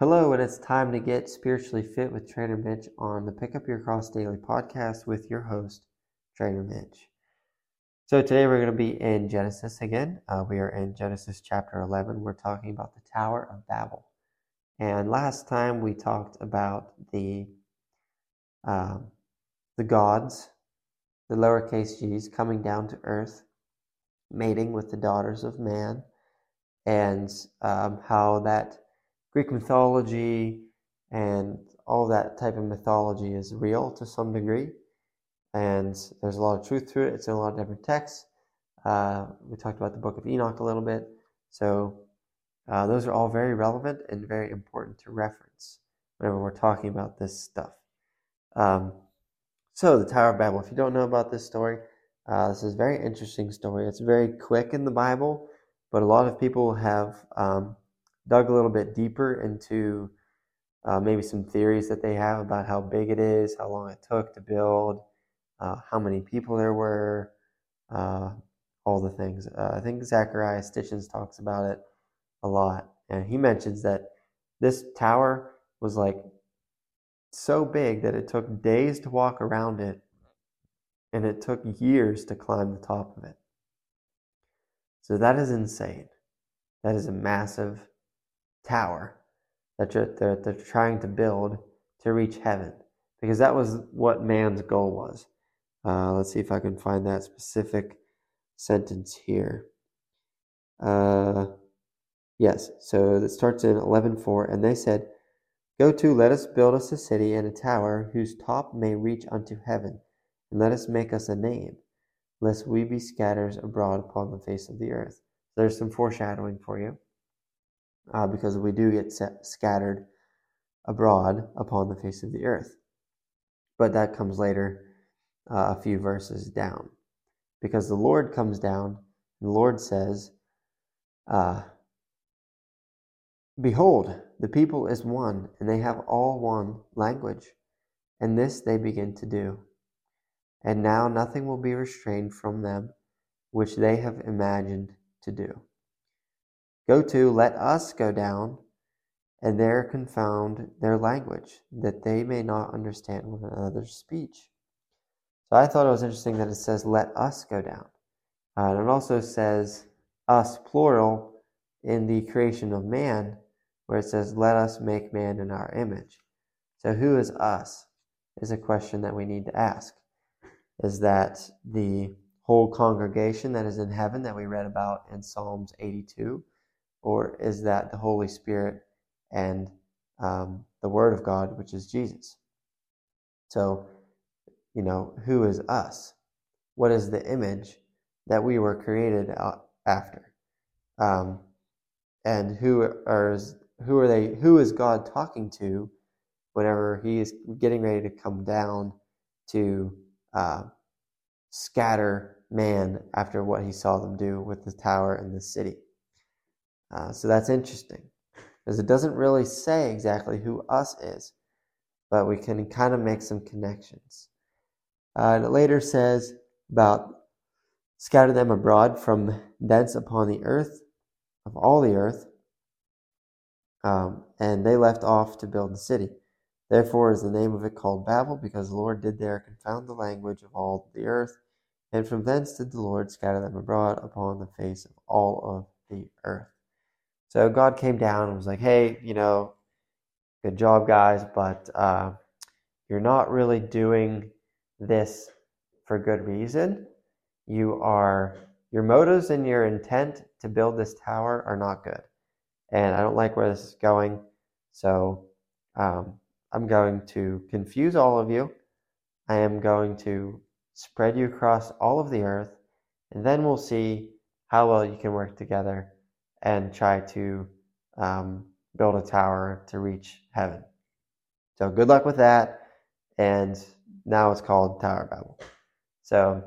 Hello, and it's time to get spiritually fit with Trainer Mitch on the Pick Up Your Cross Daily podcast with your host, Trainer Mitch. So, today we're going to be in Genesis again. Uh, we are in Genesis chapter 11. We're talking about the Tower of Babel. And last time we talked about the, uh, the gods, the lowercase g's, coming down to earth, mating with the daughters of man, and um, how that Greek mythology and all that type of mythology is real to some degree, and there's a lot of truth to it. It's in a lot of different texts. Uh, we talked about the Book of Enoch a little bit, so uh, those are all very relevant and very important to reference whenever we're talking about this stuff. Um, so, the Tower of Babel. If you don't know about this story, uh, this is a very interesting story. It's very quick in the Bible, but a lot of people have um, dug a little bit deeper into uh, maybe some theories that they have about how big it is, how long it took to build, uh, how many people there were, uh, all the things. Uh, I think Zecharia Sitchins talks about it a lot, and he mentions that this tower was like so big that it took days to walk around it, and it took years to climb the top of it. So that is insane. That is a massive tower that they're, they're trying to build to reach heaven because that was what man's goal was. Uh, let's see if I can find that specific sentence here. Uh, yes, so it starts in 11.4, and they said, Go to, let us build us a city and a tower whose top may reach unto heaven, and let us make us a name, lest we be scattered abroad upon the face of the earth. There's some foreshadowing for you uh, because we do get scattered abroad upon the face of the earth. But that comes later, uh, a few verses down. Because the Lord comes down, the Lord says, uh, Behold, the people is one, and they have all one language. And this they begin to do. And now nothing will be restrained from them which they have imagined to do. Go to, let us go down, and there confound their language, that they may not understand one another's speech. So I thought it was interesting that it says, let us go down. Uh, and it also says, us, plural, in the creation of man, where it says, let us make man in our image. So who is us? Is a question that we need to ask. Is that the whole congregation that is in heaven that we read about in Psalms 82? Or is that the Holy Spirit and um, the Word of God, which is Jesus? So, you know, who is us? What is the image that we were created after? Um, and who are who are they? Who is God talking to whenever He is getting ready to come down to uh, scatter man after what He saw them do with the tower and the city? Uh, so that's interesting because it doesn't really say exactly who us is, but we can kind of make some connections. Uh, and it later says about scatter them abroad from thence upon the earth, of all the earth, um, and they left off to build the city. Therefore is the name of it called Babel, because the Lord did there confound the language of all the earth, and from thence did the Lord scatter them abroad upon the face of all of the earth. So God came down and was like, hey, you know, good job, guys, but uh, you're not really doing this for good reason. You are, your motives and your intent to build this tower are not good. And I don't like where this is going. So um, I'm going to confuse all of you. I am going to spread you across all of the earth, and then we'll see how well you can work together and try to um, build a tower to reach heaven. So good luck with that. And now it's called Tower Babel. So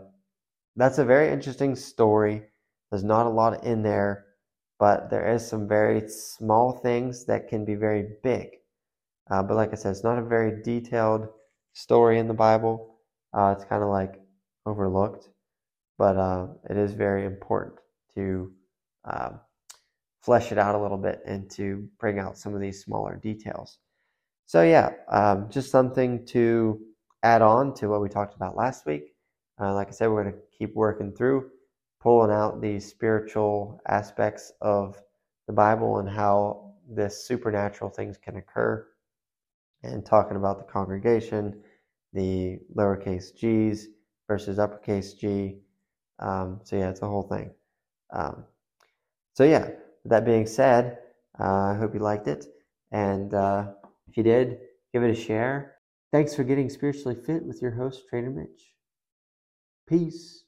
that's a very interesting story. There's not a lot in there, but there is some very small things that can be very big. Uh, but like I said, it's not a very detailed story in the Bible. Uh, it's kind of like overlooked, but uh, it is very important to um, flesh it out a little bit and to bring out some of these smaller details. So, yeah, um, just something to add on to what we talked about last week. Uh, like I said, we're going to keep working through pulling out these spiritual aspects of the Bible and how this supernatural things can occur, and talking about the congregation, the lowercase g's versus uppercase g. Um, so, yeah, it's a whole thing. Um, so, yeah, that being said, uh, I hope you liked it. And uh, if you did, give it a share. Thanks for getting spiritually fit with your host, Trainer Mitch. Peace.